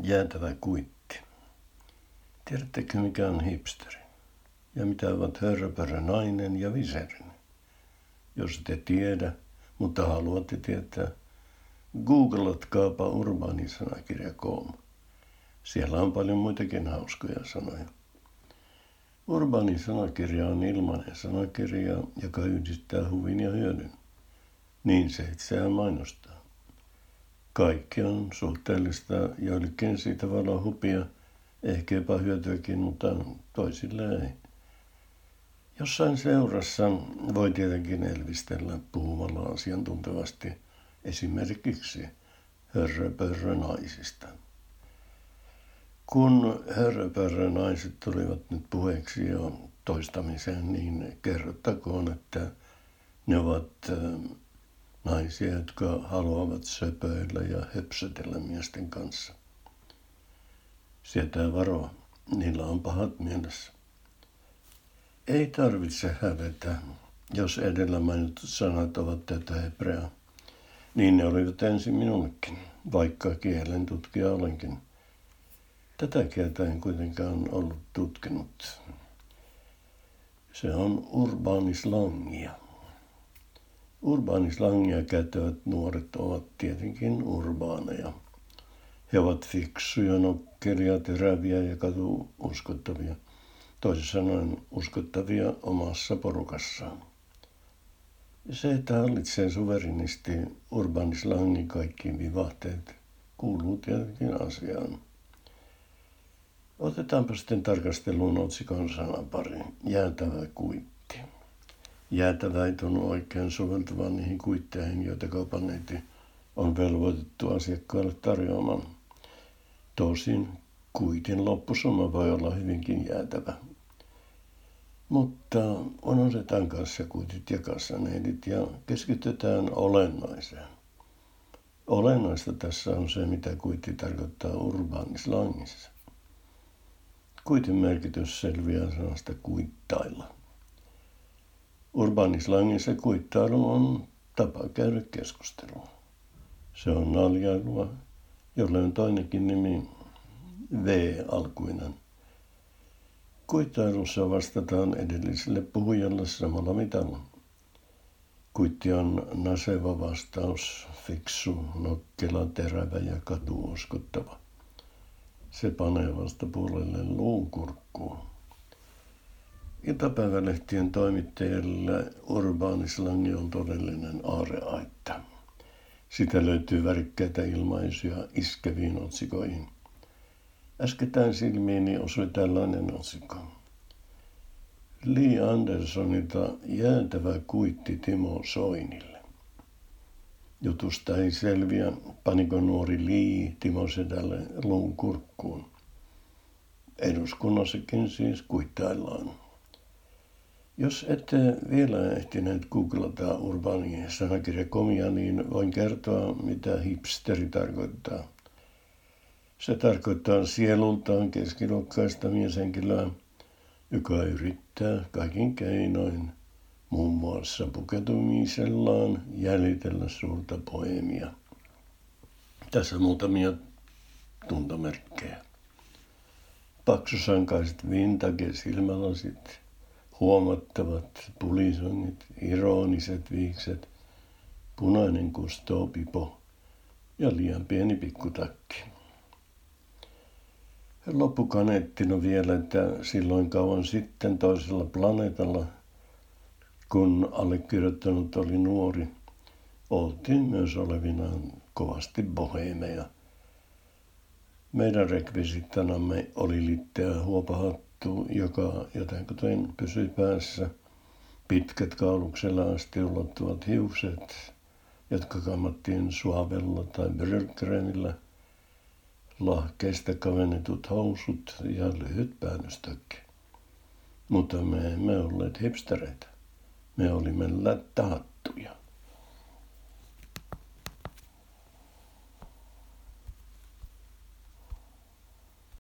Jäätävä kuitti. Tiedättekö mikä on hipsteri? Ja mitä ovat hörpärä nainen ja viserin? Jos ette tiedä, mutta haluatte tietää, googlatkaapa urbaanisanakirja.com. Siellä on paljon muitakin hauskoja sanoja. Urbaanisanakirja on ilmainen sanakirja, joka yhdistää huvin ja hyödyn. Niin se itseään mainostaa. Kaikki on suhteellista, joillekin siitä voi olla hupia, ehkä jopa hyötyäkin, mutta toisille ei. Jossain seurassa voi tietenkin elvistellä puhumalla asiantuntevasti esimerkiksi hörröpörrö naisista. Kun hörröpörrö naiset tulivat nyt puheeksi jo toistamiseen, niin kerrottakoon, että ne ovat naisia, jotka haluavat söpöillä ja höpsötellä miesten kanssa. Sietää varoa, niillä on pahat mielessä. Ei tarvitse hävetä, jos edellä mainitut sanat ovat tätä hebreaa. Niin ne olivat ensin minullekin, vaikka kielen tutkija olenkin. Tätä kieltä en kuitenkaan ollut tutkinut. Se on urbaanislangia. Urbaanislangia käyttävät nuoret ovat tietenkin urbaaneja. He ovat fiksuja, nokkelia, teräviä ja katu uskottavia. Toisin sanoen uskottavia omassa porukassaan. Se, että hallitsee suverinisti urbanislangin kaikkiin vivahteet, kuuluu tietenkin asiaan. Otetaanpa sitten tarkasteluun otsikon sanapari, jäätävä kuitti. Jäätäväit on oikein soveltuva niihin kuitteihin, joita kaupaneiti on velvoitettu asiakkaalle tarjoamaan. Tosin kuitin loppusumma voi olla hyvinkin jäätävä. Mutta unohdetaan kuitit ja kassaneidit ja keskitytään olennaiseen. Olennaista tässä on se, mitä kuitti tarkoittaa urbanislangissa. Kuitin merkitys selviää sanasta kuittailla. Urbanislangissa kuittailu on tapa käydä keskustelua. Se on naljailua, jolle on toinenkin nimi V-alkuinen. Kuittailussa vastataan edelliselle puhujalle samalla mitalla. Kuitti on naseva vastaus, fiksu, nokkela, terävä ja katuuskottava. Se panee vastapuolelle luun kurkkuun. Iltapäivälehtien toimittajille urbaanislangi on todellinen aareaitta. Sitä löytyy värikkäitä ilmaisuja iskeviin otsikoihin. Äskettäin silmiini osui tällainen otsikko. Lee Andersonilta jäätävä kuitti Timo Soinille. Jutusta ei selviä, paniko nuori Lee Timo Sedälle luun kurkkuun. Eduskunnassakin siis kuittaillaan. Jos ette vielä ehtineet googlata urbaani sanakirjakomia, niin voin kertoa, mitä hipsteri tarkoittaa. Se tarkoittaa sielultaan keskiluokkaista mieshenkilöä, joka yrittää kaikin keinoin, muun muassa pukeutumisellaan, jäljitellä suurta poemia. Tässä muutamia tuntomerkkejä. Paksusankaiset vintage silmälasit, huomattavat pulisoinnit, ironiset viikset, punainen kustoopipo ja liian pieni pikkutakki. Loppukaneettina vielä, että silloin kauan sitten toisella planeetalla, kun allekirjoittanut oli nuori, oltiin myös olevinaan kovasti bohemeja. Meidän rekvisittanamme oli litteä huopahattu hattu, joka jotenkin pysyi päässä. Pitkät kauluksella asti ulottuvat hiukset, jotka kammattiin suavella tai brylkreemillä. Lahkeista kavennetut housut ja lyhyt päällystökki. Mutta me emme olleet hipstereitä. Me olimme lättähat